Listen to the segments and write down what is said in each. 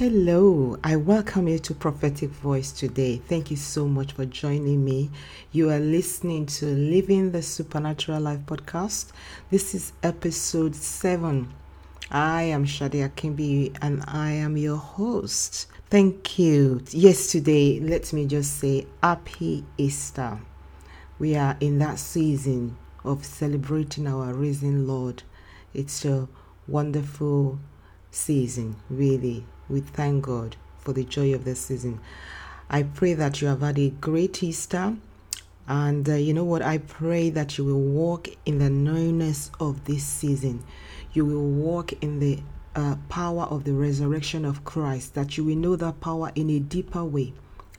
Hello, I welcome you to Prophetic Voice today. Thank you so much for joining me. You are listening to Living the Supernatural Life podcast. This is episode 7. I am Shadia Kimbi and I am your host. Thank you. Yesterday, let me just say Happy Easter. We are in that season of celebrating our risen Lord. It's a wonderful season, really. We thank God for the joy of this season. I pray that you have had a great Easter. And uh, you know what? I pray that you will walk in the knowingness of this season. You will walk in the uh, power of the resurrection of Christ, that you will know that power in a deeper way,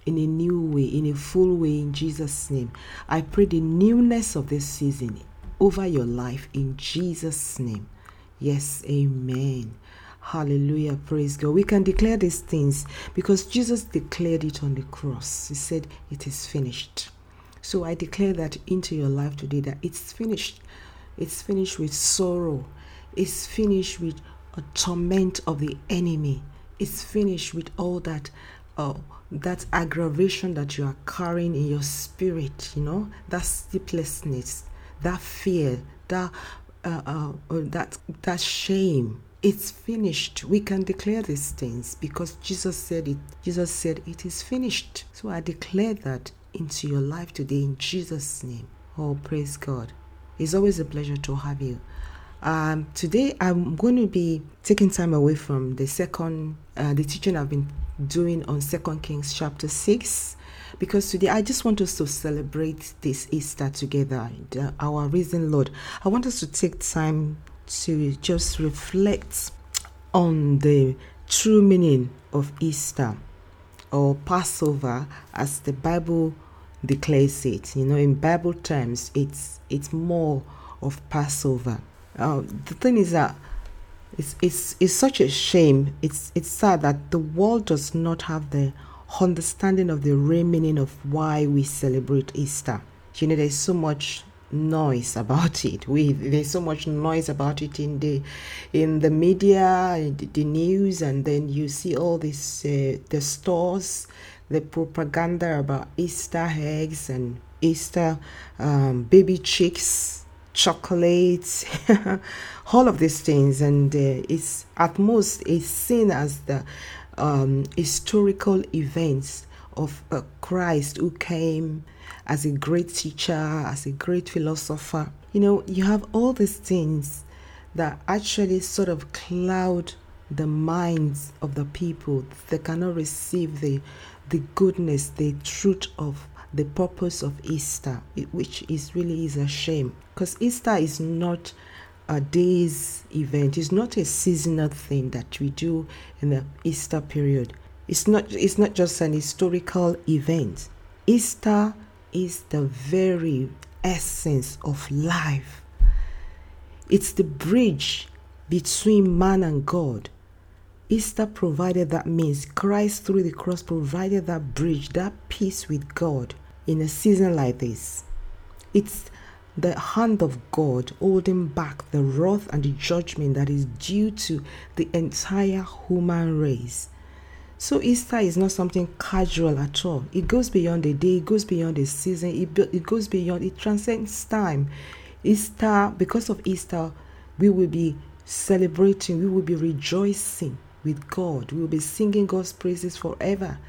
in a new way, in a full way, in Jesus' name. I pray the newness of this season over your life in Jesus' name. Yes, amen. Hallelujah. Praise God. We can declare these things because Jesus declared it on the cross. He said, It is finished. So I declare that into your life today that it's finished. It's finished with sorrow. It's finished with a torment of the enemy. It's finished with all that uh, that aggravation that you are carrying in your spirit, you know, that sleeplessness, that fear, that uh, uh, that that shame it's finished. We can declare these things because jesus said it. Jesus said it is finished. So i declare that into your life today in jesus name. Oh praise god. It's always a pleasure to have you. Um, today i'm going to be taking time away from the second uh, the teaching i've been doing on second kings chapter 6 because today I just want us to celebrate this Easter together, the, our risen Lord. I want us to take time to just reflect on the true meaning of Easter or Passover as the Bible declares it. You know, in Bible terms, it's it's more of Passover. Uh, the thing is that it's, it's, it's such a shame. It's, it's sad that the world does not have the understanding of the real meaning of why we celebrate Easter. You know, there's so much noise about it. We there's so much noise about it in the in the media, the news, and then you see all this uh, the stores, the propaganda about Easter eggs and Easter um, baby chicks, chocolates, all of these things, and uh, it's at most it's seen as the um, historical events of uh, Christ who came as a great teacher, as a great philosopher. You know, you have all these things that actually sort of cloud the minds of the people. They cannot receive the the goodness, the truth of the purpose of Easter, which is really is a shame. Because Easter is not a day's event. It's not a seasonal thing that we do in the Easter period. It's not it's not just an historical event. Easter is the very essence of life. It's the bridge between man and God. Easter provided that means Christ through the cross provided that bridge, that peace with God in a season like this. It's the hand of God holding back the wrath and the judgment that is due to the entire human race. So Easter is not something casual at all. It goes beyond the day, it goes beyond the season, it, it goes beyond, it transcends time. Easter, because of Easter, we will be celebrating, we will be rejoicing with God, we will be singing God's praises forever.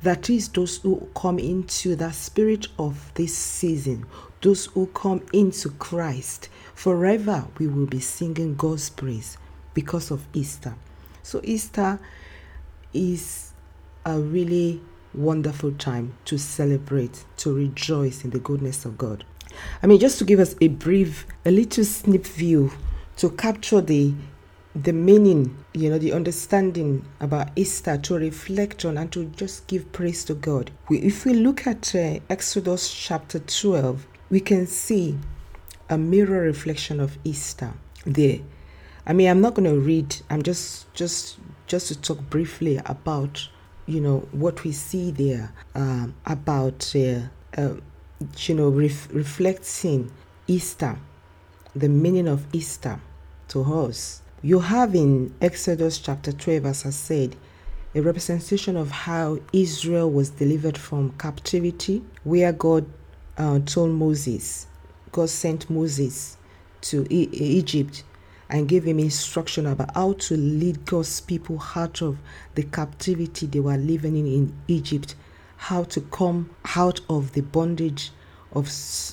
That is, those who come into the spirit of this season, those who come into Christ, forever we will be singing God's praise because of Easter. So, Easter is a really wonderful time to celebrate, to rejoice in the goodness of God. I mean, just to give us a brief, a little snip view to capture the the meaning, you know, the understanding about Easter to reflect on and to just give praise to God. We, if we look at uh, Exodus chapter 12, we can see a mirror reflection of Easter there. I mean, I'm not going to read. I'm just just just to talk briefly about you know what we see there um, about uh, uh, you know ref- reflecting Easter, the meaning of Easter to us. You have in Exodus chapter 12, as I said, a representation of how Israel was delivered from captivity, where God uh, told Moses, God sent Moses to e- Egypt and gave him instruction about how to lead God's people out of the captivity they were living in in Egypt, how to come out of the bondage of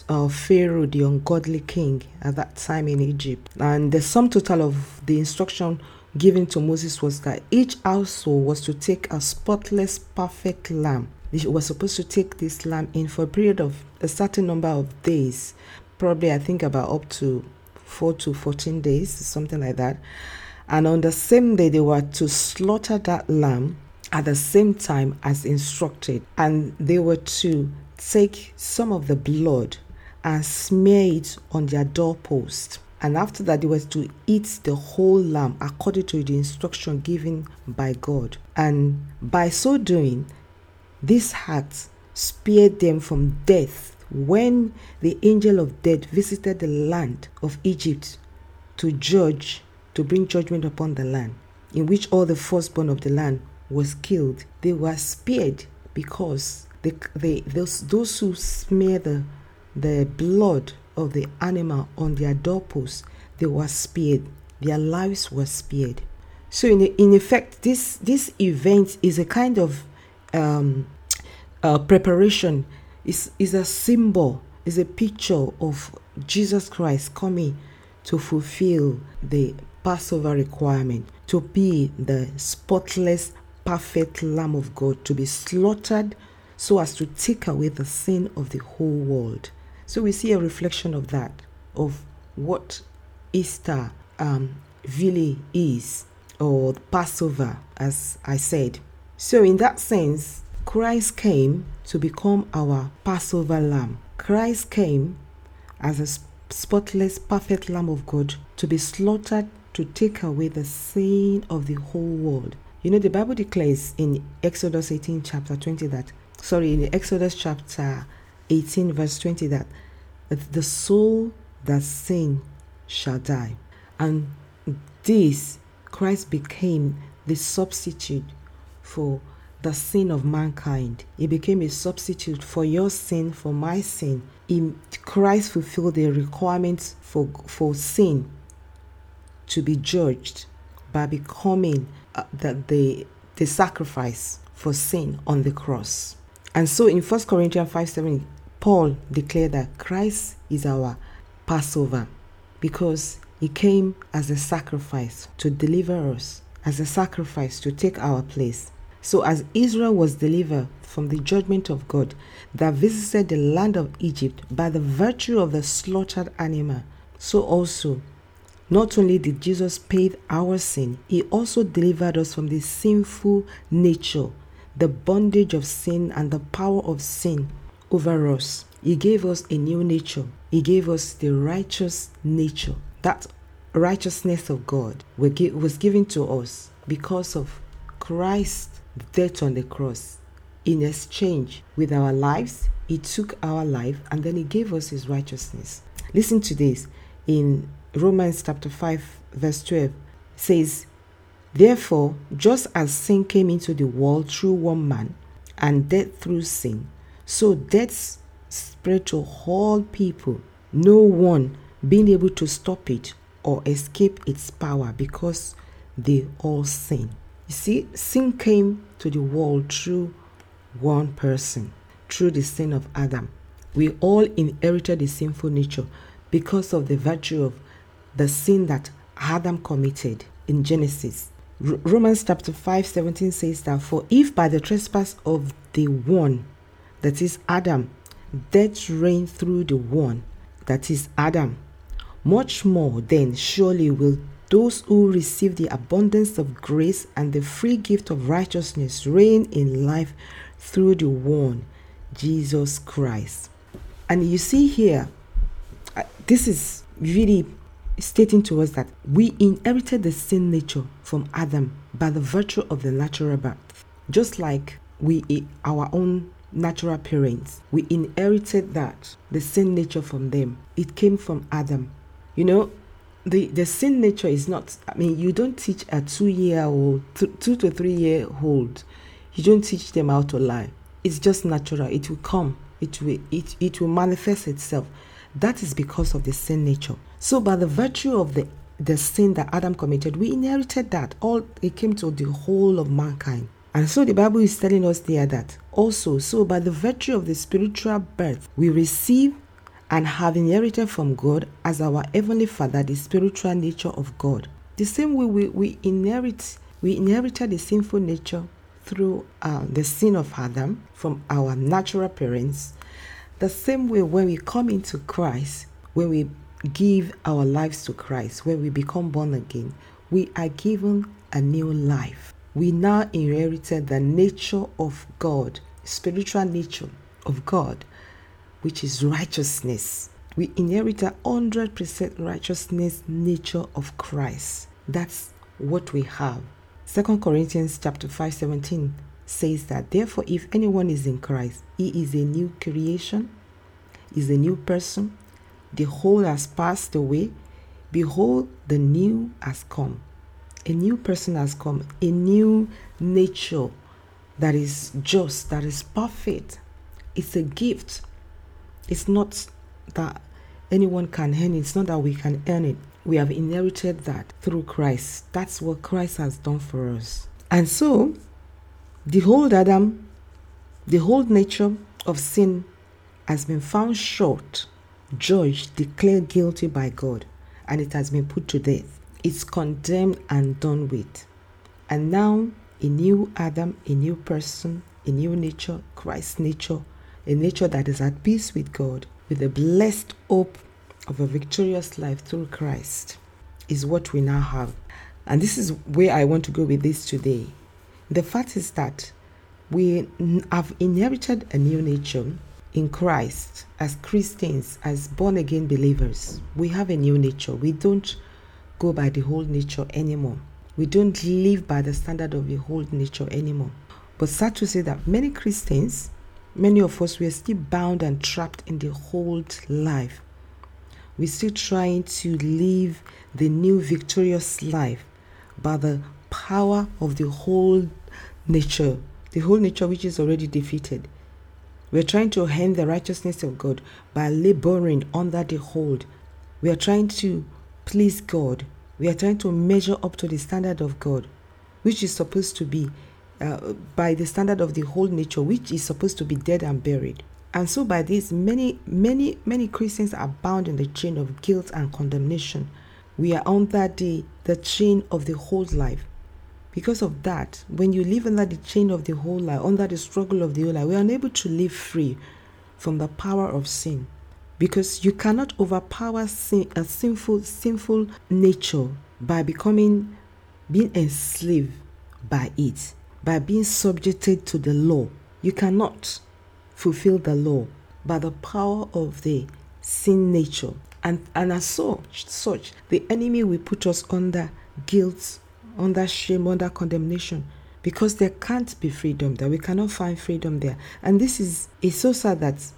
uh, Pharaoh, the ungodly king at that time in Egypt. And the sum total of the instruction given to Moses was that each household was to take a spotless, perfect lamb. They were supposed to take this lamb in for a period of a certain number of days, probably I think about up to four to 14 days, something like that. And on the same day, they were to slaughter that lamb at the same time as instructed. And they were to take some of the blood and smear it on their doorpost and after that, they were to eat the whole lamb according to the instruction given by God. And by so doing, this act spared them from death when the angel of death visited the land of Egypt to judge, to bring judgment upon the land, in which all the firstborn of the land was killed. They were spared because they, they, those, those who smear the, the blood of the animal on their doorposts, they were spared. Their lives were spared. So, in, in effect, this, this event is a kind of um, uh, preparation, is, is a symbol, is a picture of Jesus Christ coming to fulfill the Passover requirement, to be the spotless, perfect Lamb of God, to be slaughtered so as to take away the sin of the whole world. So we see a reflection of that, of what Easter um, really is, or Passover, as I said. So, in that sense, Christ came to become our Passover lamb. Christ came as a spotless, perfect Lamb of God to be slaughtered to take away the sin of the whole world. You know, the Bible declares in Exodus 18, chapter 20, that, sorry, in Exodus chapter 18, verse 20, that the soul that sin shall die. And this, Christ became the substitute for the sin of mankind. He became a substitute for your sin, for my sin. In Christ fulfilled the requirements for, for sin to be judged by becoming uh, the, the, the sacrifice for sin on the cross. And so in 1 Corinthians 5 7, Paul declared that Christ is our Passover because he came as a sacrifice to deliver us, as a sacrifice to take our place. So, as Israel was delivered from the judgment of God that visited the land of Egypt by the virtue of the slaughtered animal, so also not only did Jesus pay our sin, he also delivered us from the sinful nature, the bondage of sin, and the power of sin over us. He gave us a new nature. He gave us the righteous nature. That righteousness of God was given to us because of Christ's death on the cross. In exchange with our lives, He took our life and then He gave us His righteousness. Listen to this in Romans chapter 5, verse 12 says, Therefore, just as sin came into the world through one man, and death through sin, so death spread to all people, no one being able to stop it or escape its power because they all sin. You see, sin came to the world through one person, through the sin of Adam. We all inherited the sinful nature because of the virtue of the sin that Adam committed in Genesis. R- Romans chapter 5 17 says that, For if by the trespass of the one that is Adam, death reigned through the one, that is Adam. Much more then surely will those who receive the abundance of grace and the free gift of righteousness reign in life through the one, Jesus Christ. And you see here, uh, this is really stating to us that we inherited the sin nature from Adam by the virtue of the natural birth, just like we our own natural parents. We inherited that, the sin nature from them. It came from Adam. You know, the, the sin nature is not, I mean, you don't teach a two year old, two to three year old, you don't teach them how to lie. It's just natural. It will come, it will, it, it will manifest itself. That is because of the sin nature. So, by the virtue of the, the sin that Adam committed, we inherited that. All it came to the whole of mankind. And so the Bible is telling us there that also, so by the virtue of the spiritual birth, we receive and have inherited from God as our heavenly Father the spiritual nature of God. The same way we, we inherit, we inherited the sinful nature through uh, the sin of Adam from our natural parents. The same way when we come into Christ, when we give our lives to Christ, when we become born again, we are given a new life. We now inherited the nature of God, spiritual nature of God which is righteousness. We inherit a 100% righteousness nature of Christ. That's what we have. 2 Corinthians chapter 5 17 says that therefore if anyone is in Christ, he is a new creation, is a new person. The whole has passed away. Behold, the new has come. A new person has come, a new nature that is just, that is perfect. It's a gift it's not that anyone can earn it, it's not that we can earn it. We have inherited that through Christ. That's what Christ has done for us. And so, the whole Adam, the whole nature of sin has been found short, judged, declared guilty by God, and it has been put to death. It's condemned and done with. And now, a new Adam, a new person, a new nature, Christ's nature a nature that is at peace with God, with the blessed hope of a victorious life through Christ, is what we now have. And this is where I want to go with this today. The fact is that we have inherited a new nature in Christ as Christians, as born again believers. We have a new nature. We don't go by the old nature anymore. We don't live by the standard of the old nature anymore. But sad to say that many Christians Many of us, we are still bound and trapped in the old life. We're still trying to live the new victorious life by the power of the whole nature, the whole nature which is already defeated. We're trying to hand the righteousness of God by laboring under the hold. We are trying to please God. We are trying to measure up to the standard of God, which is supposed to be uh, by the standard of the whole nature, which is supposed to be dead and buried. And so, by this, many, many, many Christians are bound in the chain of guilt and condemnation. We are under the, the chain of the whole life. Because of that, when you live under the chain of the whole life, under the struggle of the whole life, we are unable to live free from the power of sin. Because you cannot overpower sin, a sinful, sinful nature by becoming, being enslaved by it by being subjected to the law. You cannot fulfill the law by the power of the sin nature. And, and as such, such, the enemy will put us under guilt, under shame, under condemnation, because there can't be freedom there. We cannot find freedom there. And this is it's so sad that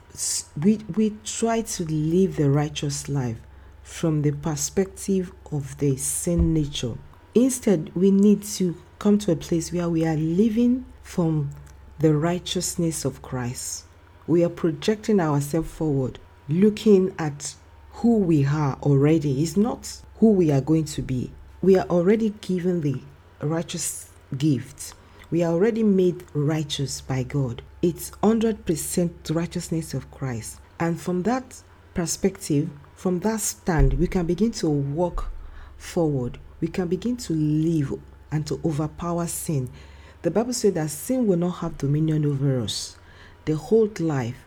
we we try to live the righteous life from the perspective of the sin nature. Instead, we need to come to a place where we are living from the righteousness of Christ. We are projecting ourselves forward, looking at who we are already. It's not who we are going to be. We are already given the righteous gift. We are already made righteous by God. It's 100% righteousness of Christ. And from that perspective, from that stand, we can begin to walk forward. We can begin to live and to overpower sin. The Bible says that sin will not have dominion over us. The whole life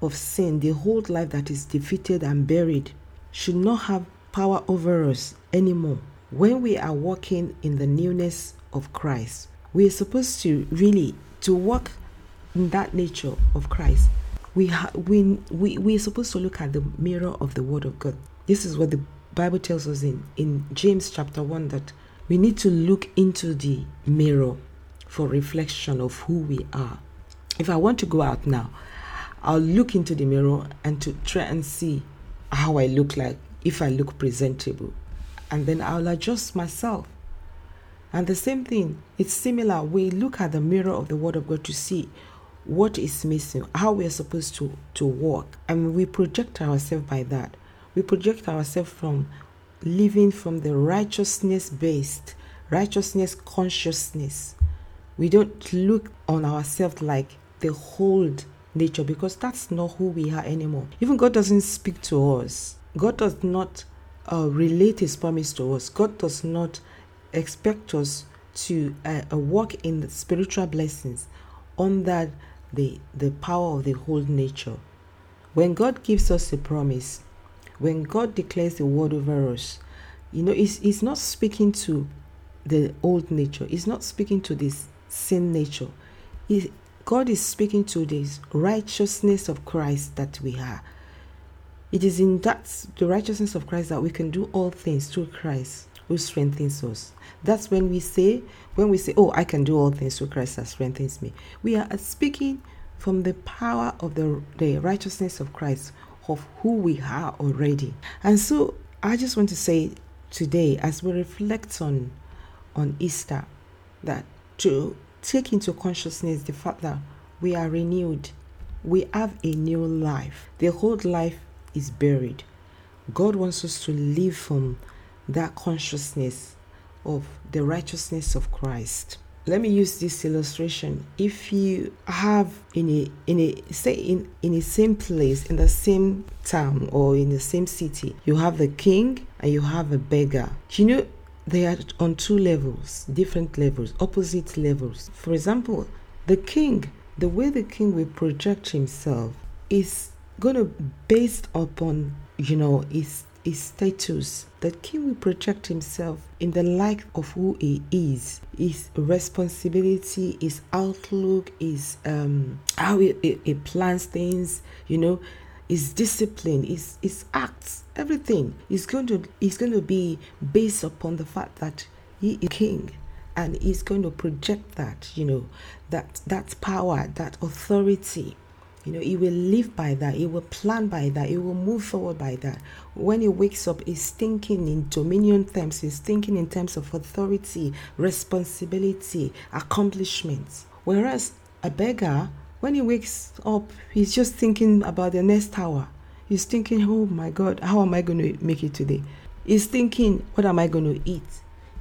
of sin, the whole life that is defeated and buried, should not have power over us anymore. When we are walking in the newness of Christ, we are supposed to really to walk in that nature of Christ. We, ha- we, we, we are supposed to look at the mirror of the Word of God. This is what the Bible tells us in, in James chapter 1 that we need to look into the mirror for reflection of who we are. If I want to go out now, I'll look into the mirror and to try and see how I look like if I look presentable. And then I'll adjust myself. And the same thing, it's similar. We look at the mirror of the Word of God to see what is missing, how we are supposed to, to walk. And we project ourselves by that. We project ourselves from living from the righteousness based, righteousness consciousness. We don't look on ourselves like the whole nature because that's not who we are anymore. Even God doesn't speak to us. God does not uh, relate His promise to us. God does not expect us to uh, uh, walk in the spiritual blessings under the the power of the whole nature. When God gives us a promise, when God declares the word over us, you know, He's, he's not speaking to the old nature. He's not speaking to this sin nature. He, God is speaking to this righteousness of Christ that we are. It is in that the righteousness of Christ that we can do all things through Christ who strengthens us. That's when we say, when we say, Oh, I can do all things through Christ that strengthens me. We are speaking from the power of the, the righteousness of Christ, of who we are already. And so I just want to say today, as we reflect on on Easter, that to take into consciousness the fact that we are renewed. We have a new life. The old life is buried. God wants us to live from that consciousness of the righteousness of Christ. Let me use this illustration. If you have in a in a say in in a same place in the same town or in the same city, you have the king and you have a beggar. You know they are on two levels, different levels, opposite levels. For example, the king, the way the king will project himself is going to based upon, you know, his his status. The king will project himself in the light of who he is, his responsibility, his outlook, his um how he, he, he plans things, you know, his discipline, his his acts, everything is going to is going to be based upon the fact that he is king and he's going to project that, you know, that that power, that authority. You know, he will live by that, he will plan by that, he will move forward by that. When he wakes up, he's thinking in dominion terms, he's thinking in terms of authority, responsibility, accomplishments. Whereas a beggar when he wakes up, he's just thinking about the next hour. He's thinking, oh my God, how am I going to make it today? He's thinking, what am I going to eat?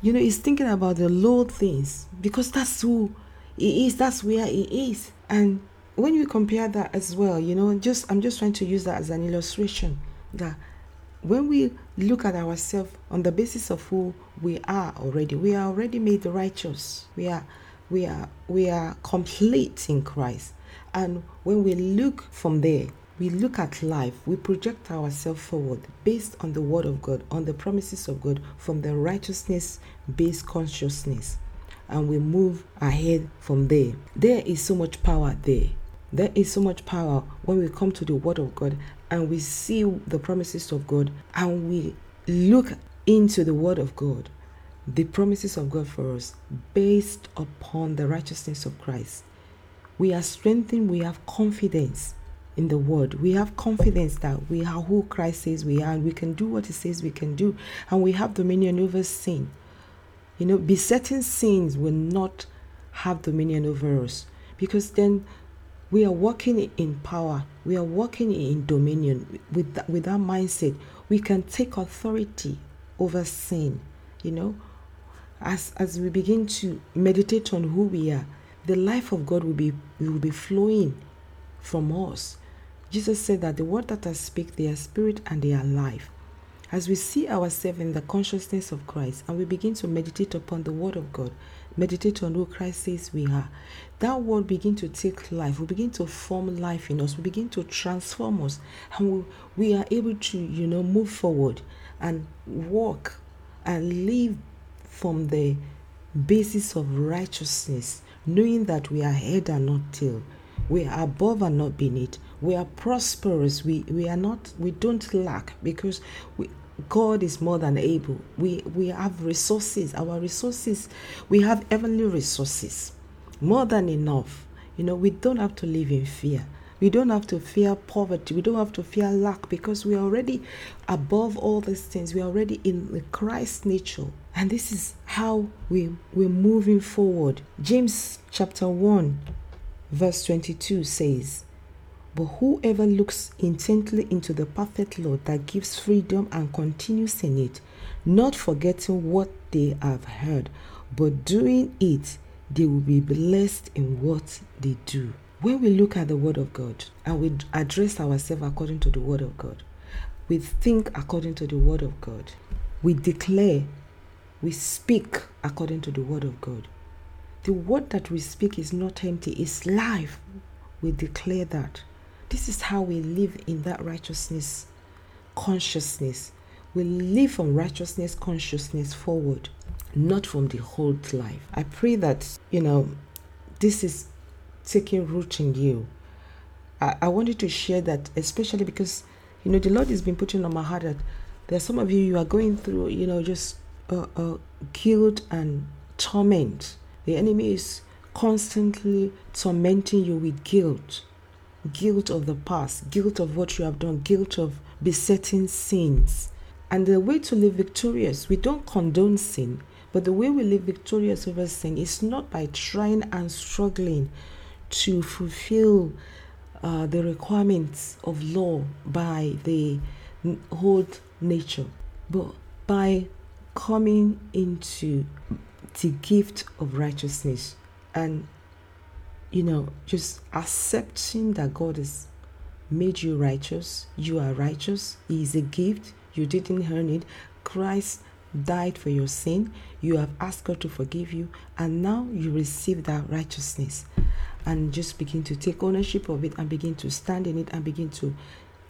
You know, he's thinking about the low things because that's who he is, that's where he is. And when you compare that as well, you know, just I'm just trying to use that as an illustration that when we look at ourselves on the basis of who we are already, we are already made righteous. We are we are we are complete in Christ. And when we look from there, we look at life, we project ourselves forward based on the Word of God, on the promises of God, from the righteousness based consciousness, and we move ahead from there. There is so much power there. There is so much power when we come to the Word of God and we see the promises of God and we look into the Word of God, the promises of God for us, based upon the righteousness of Christ we are strengthened, we have confidence in the word. We have confidence that we are who Christ says we are, and we can do what He says we can do, and we have dominion over sin. You know, besetting sins will not have dominion over us because then we are walking in power, we are walking in dominion with that, with that mindset. We can take authority over sin, you know, as as we begin to meditate on who we are the life of God will be will be flowing from us. Jesus said that the word that I speak, they are spirit and they are life. As we see ourselves in the consciousness of Christ and we begin to meditate upon the word of God, meditate on who Christ says we are, that word begin to take life. We begin to form life in us. We begin to transform us, and we, we are able to, you know, move forward and walk and live from the basis of righteousness knowing that we are head and not tail. We are above and not beneath. We are prosperous. We, we are not, we don't lack because we, God is more than able. We, we have resources. Our resources, we have heavenly resources, more than enough. You know, we don't have to live in fear. We don't have to fear poverty. We don't have to fear lack because we are already above all these things. We are already in the Christ nature. And this is how we, we're moving forward. James chapter 1, verse 22 says, But whoever looks intently into the perfect law that gives freedom and continues in it, not forgetting what they have heard, but doing it, they will be blessed in what they do. When we look at the Word of God and we address ourselves according to the Word of God, we think according to the Word of God, we declare, we speak according to the Word of God. The word that we speak is not empty, it's life. We declare that. This is how we live in that righteousness consciousness. We live from righteousness consciousness forward not from the whole life. I pray that, you know, this is taking root in you. I, I wanted to share that, especially because, you know, the Lord has been putting on my heart that there are some of you, you are going through, you know, just uh, uh, guilt and torment. The enemy is constantly tormenting you with guilt guilt of the past, guilt of what you have done, guilt of besetting sins. And the way to live victorious, we don't condone sin, but the way we live victorious over sin is not by trying and struggling to fulfill uh, the requirements of law by the whole nature, but by coming into the gift of righteousness and you know just accepting that God has made you righteous. You are righteous. He is a gift. You didn't earn it. Christ died for your sin, you have asked God to forgive you, and now you receive that righteousness. And just begin to take ownership of it and begin to stand in it and begin to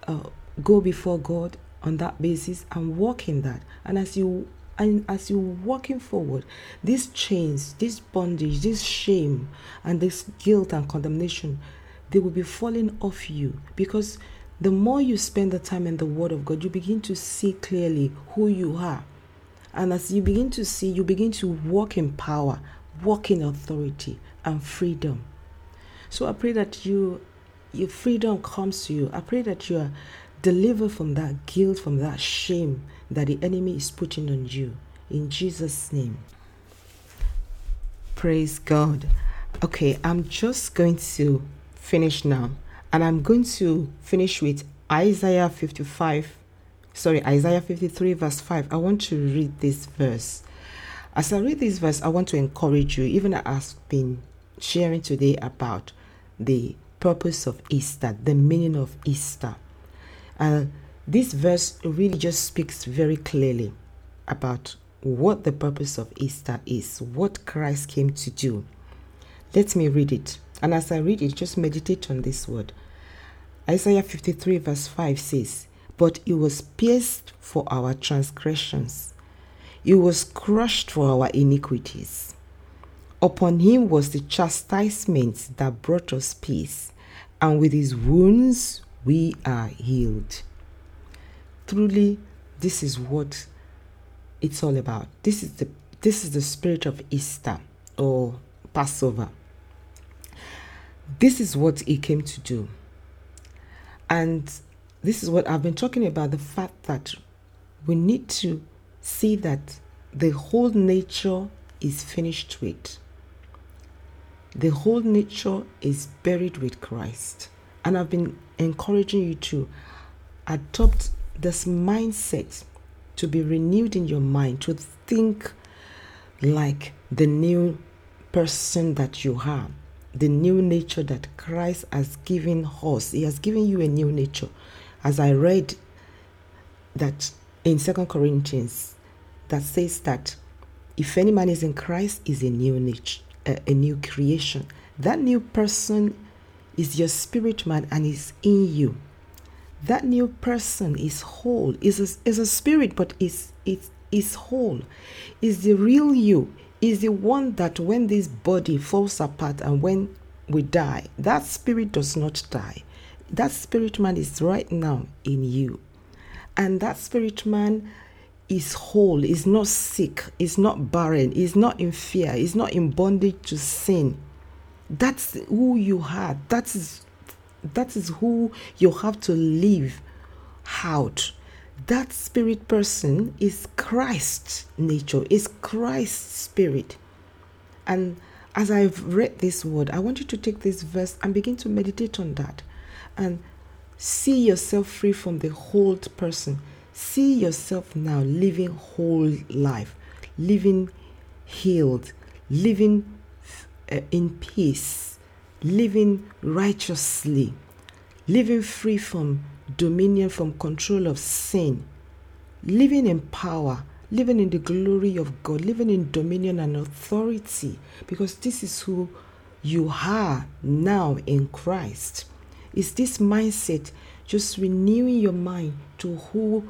uh, go before God on that basis and walk in that. And as you and as you're walking forward, these chains, this bondage, this shame, and this guilt and condemnation, they will be falling off you because the more you spend the time in the Word of God, you begin to see clearly who you are and as you begin to see, you begin to walk in power, walk in authority and freedom. So I pray that you your freedom comes to you. I pray that you are delivered from that guilt, from that shame that the enemy is putting on you. In Jesus' name. Praise God. Okay, I'm just going to finish now. And I'm going to finish with Isaiah 55 sorry, Isaiah 53, verse 5. I want to read this verse. As I read this verse, I want to encourage you, even as I've been sharing today about the purpose of Easter, the meaning of Easter. Uh, this verse really just speaks very clearly about what the purpose of Easter is, what Christ came to do. Let me read it. And as I read it, just meditate on this word. Isaiah 53, verse 5 says, but he was pierced for our transgressions, he was crushed for our iniquities. Upon him was the chastisement that brought us peace, and with his wounds we are healed. Truly, this is what it's all about. This is the this is the spirit of Easter or Passover. This is what he came to do. And this is what I've been talking about the fact that we need to see that the whole nature is finished with. The whole nature is buried with Christ. And I've been encouraging you to adopt this mindset to be renewed in your mind, to think like the new person that you are, the new nature that Christ has given us. He has given you a new nature as I read that in Second Corinthians that says that if any man is in Christ is a new nature, a, a new creation. That new person is your spirit man and is in you. That new person is whole, is a, is a spirit, but is is is whole, is the real you, is the one that when this body falls apart and when we die, that spirit does not die that spirit man is right now in you. And that spirit man is whole, is not sick, is not barren, is not in fear, is not in bondage to sin. That's who you are. That is that is who you have to live out. That spirit person is Christ's nature, is Christ's spirit. And as I've read this word, I want you to take this verse and begin to meditate on that and see yourself free from the whole person. See yourself now living whole life, living healed, living uh, in peace, living righteously, living free from dominion, from control of sin, living in power, living in the glory of God, living in dominion and authority, because this is who you are now in Christ. Is this mindset just renewing your mind to who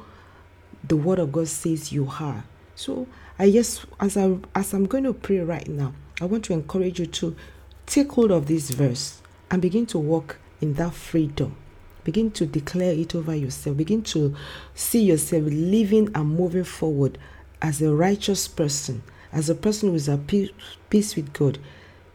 the Word of God says you are? So I just as I as I'm going to pray right now, I want to encourage you to take hold of this verse and begin to walk in that freedom. Begin to declare it over yourself. Begin to see yourself living and moving forward as a righteous person, as a person who is at peace with God.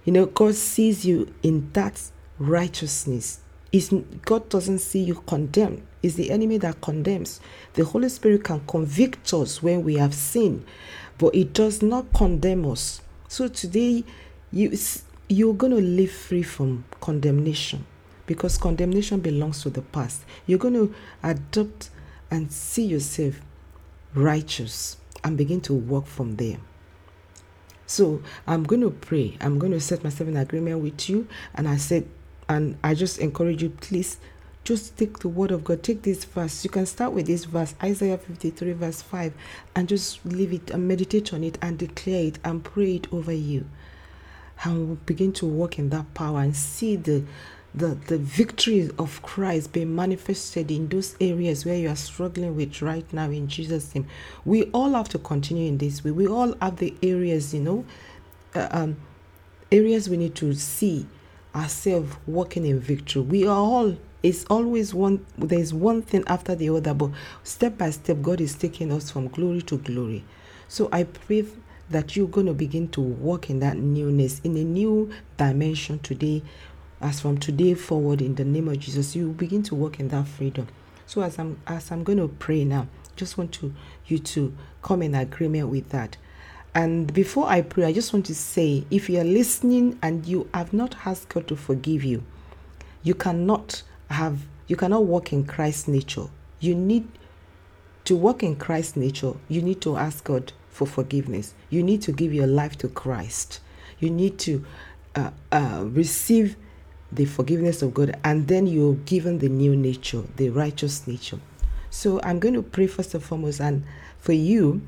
You know, God sees you in that righteousness. Is God doesn't see you condemned. It's the enemy that condemns. The Holy Spirit can convict us when we have sinned, but it does not condemn us. So today, you you're going to live free from condemnation because condemnation belongs to the past. You're going to adopt and see yourself righteous and begin to walk from there. So I'm going to pray. I'm going to set myself in agreement with you. And I said, and I just encourage you, please just take the word of God. Take this verse. You can start with this verse, Isaiah 53, verse 5, and just leave it and meditate on it and declare it and pray it over you and we'll begin to walk in that power and see the the, the victory of Christ being manifested in those areas where you are struggling with right now in Jesus' name. We all have to continue in this way. We all have the areas, you know, uh, um, areas we need to see ourselves walking in victory. We are all, it's always one, there's one thing after the other, but step by step, God is taking us from glory to glory. So I pray that you're going to begin to walk in that newness, in a new dimension today. As from today forward, in the name of Jesus, you begin to walk in that freedom. So as I'm as I'm going to pray now, just want to you to come in agreement with that. And before I pray, I just want to say if you are listening and you have not asked God to forgive you, you cannot have you cannot walk in Christ's nature. You need to walk in Christ's nature, you need to ask God for forgiveness. You need to give your life to Christ. You need to uh, uh, receive the forgiveness of God, and then you're given the new nature, the righteous nature. So I'm going to pray first and foremost, and for you,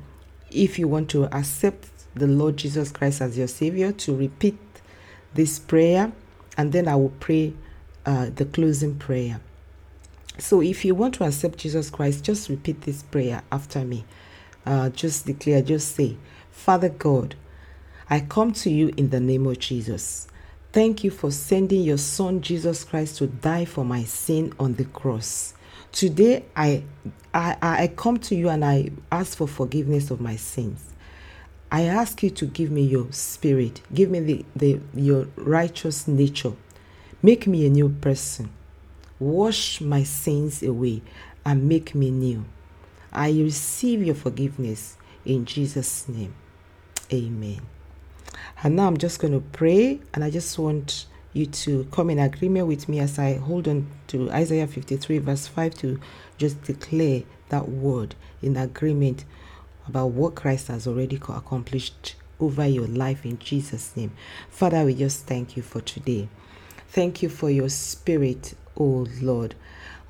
if you want to accept the Lord Jesus Christ as your Savior, to repeat this prayer, and then I will pray uh, the closing prayer. So if you want to accept Jesus Christ, just repeat this prayer after me uh, just declare, just say, Father God, I come to you in the name of Jesus. Thank you for sending your Son Jesus Christ to die for my sin on the cross. Today I, I, I come to you and I ask for forgiveness of my sins. I ask you to give me your spirit, give me the, the, your righteous nature. Make me a new person. Wash my sins away and make me new. I receive your forgiveness in Jesus' name. Amen. And now I'm just going to pray, and I just want you to come in agreement with me as I hold on to Isaiah 53, verse 5, to just declare that word in agreement about what Christ has already accomplished over your life in Jesus' name. Father, we just thank you for today. Thank you for your spirit, oh Lord.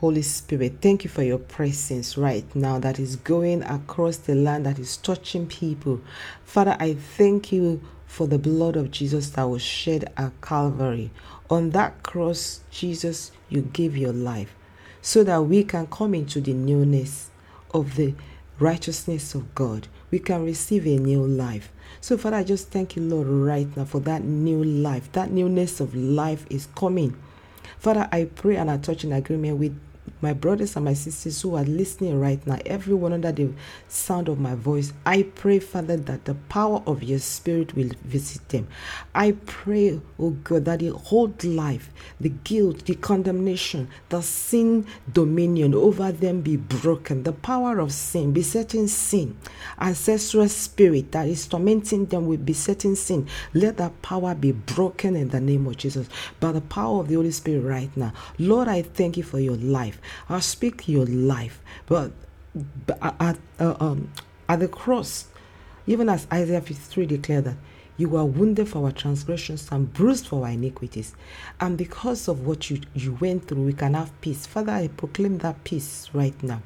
Holy Spirit, thank you for your presence right now that is going across the land, that is touching people. Father, I thank you for the blood of Jesus that was shed at Calvary. On that cross, Jesus, you gave your life so that we can come into the newness of the righteousness of God. We can receive a new life. So, Father, I just thank you, Lord, right now for that new life. That newness of life is coming. Father, I pray and I touch in agreement with my brothers and my sisters who are listening right now, everyone under the sound of my voice, I pray, Father, that the power of your Spirit will visit them. I pray, oh God, that the whole life, the guilt, the condemnation, the sin dominion over them be broken. The power of sin, besetting sin, ancestral spirit that is tormenting them with besetting sin. Let that power be broken in the name of Jesus by the power of the Holy Spirit right now. Lord, I thank you for your life. I speak to your life, but at, uh, um, at the cross, even as Isaiah 53 declared that you were wounded for our transgressions and bruised for our iniquities. And because of what you, you went through, we can have peace. Father, I proclaim that peace right now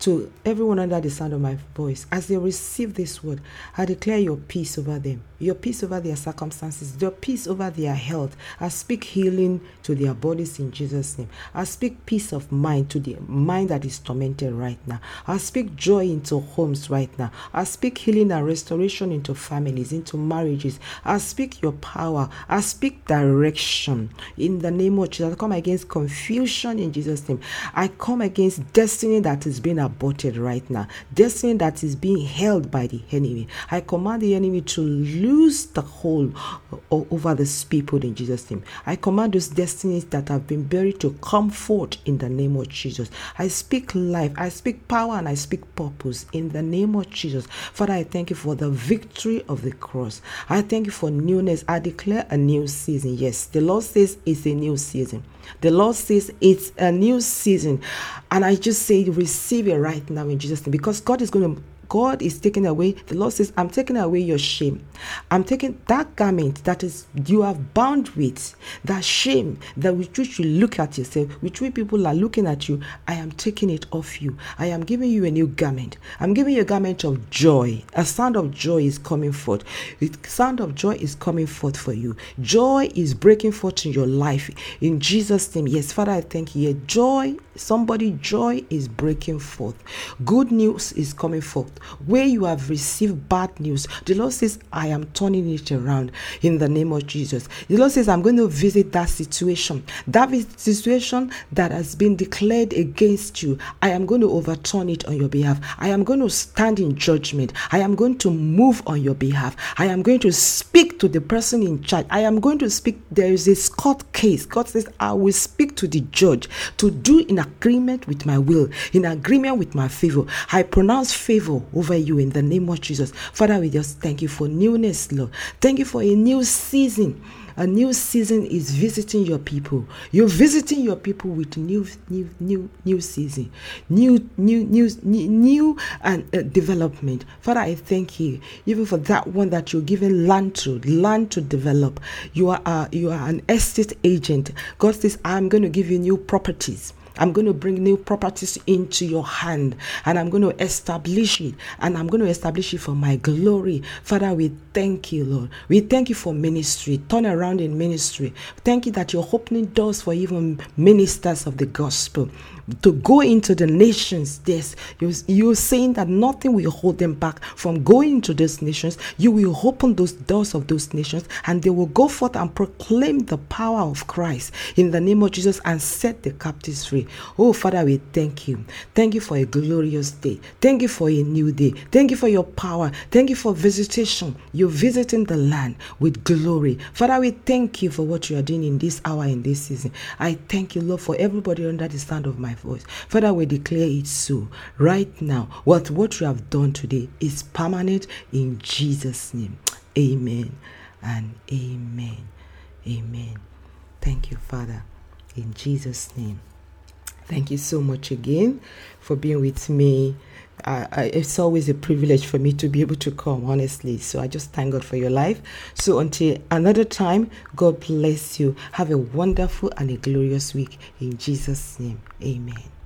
to everyone under the sound of my voice, as they receive this word, I declare your peace over them, your peace over their circumstances, your peace over their health. I speak healing to their bodies in Jesus' name. I speak peace of mind to the mind that is tormented right now. I speak joy into homes right now. I speak healing and restoration into families, into marriages. I speak your power. I speak direction in the name of Jesus. I come against confusion in Jesus' name. I come against destiny that is being aborted right now. Destiny that is being held by the enemy. I command the enemy to lose the hold uh, over these people in Jesus' name. I command those destinies that have been buried to come forth in the name of Jesus. I speak life, I speak power, and I speak purpose in the name of Jesus. Father, I thank you for the victory of the cross. I thank you for newness. I declare a new season. Yes, the Lord says it's a new season. The Lord says it's a new season. And I just say, receive it right now in Jesus' name because God is going to God is taking away, the Lord says, I'm taking away your shame. I'm taking that garment that is you have bound with, that shame that which you look at yourself, which way people are looking at you. I am taking it off you. I am giving you a new garment. I'm giving you a garment of joy. A sound of joy is coming forth. The sound of joy is coming forth for you. Joy is breaking forth in your life. In Jesus' name. Yes, Father, I thank you. Joy, somebody, joy is breaking forth. Good news is coming forth where you have received bad news, the Lord says, I am turning it around in the name of Jesus. The Lord says, I'm going to visit that situation. That situation that has been declared against you, I am going to overturn it on your behalf. I am going to stand in judgment. I am going to move on your behalf. I am going to speak to the person in charge. I am going to speak. There is a court case. God says, I will speak to the judge to do in agreement with my will, in agreement with my favor. I pronounce favor over you in the name of Jesus. Father, we just thank you for newness, Lord. Thank you for a new season. A new season is visiting your people. You're visiting your people with new, new, new, new season, new, new, new, new, and uh, development. Father, I thank you even for that one that you're giving land to, land to develop. You are, uh, you are an estate agent. God says, I'm going to give you new properties. I'm going to bring new properties into your hand and I'm going to establish it and I'm going to establish it for my glory. Father, we thank you, Lord. We thank you for ministry, turn around in ministry. Thank you that you're opening doors for even ministers of the gospel to go into the nations. Yes, you're, you're saying that nothing will hold them back from going into those nations. You will open those doors of those nations and they will go forth and proclaim the power of Christ in the name of Jesus and set the captives free. Oh, Father, we thank you. Thank you for a glorious day. Thank you for a new day. Thank you for your power. Thank you for visitation. You're visiting the land with glory. Father, we thank you for what you are doing in this hour, in this season. I thank you, Lord, for everybody under the sound of my voice. Father, we declare it so right now. What, what you have done today is permanent in Jesus' name. Amen and amen. Amen. Thank you, Father, in Jesus' name. Thank you so much again for being with me. Uh, it's always a privilege for me to be able to come, honestly. So I just thank God for your life. So until another time, God bless you. Have a wonderful and a glorious week. In Jesus' name, amen.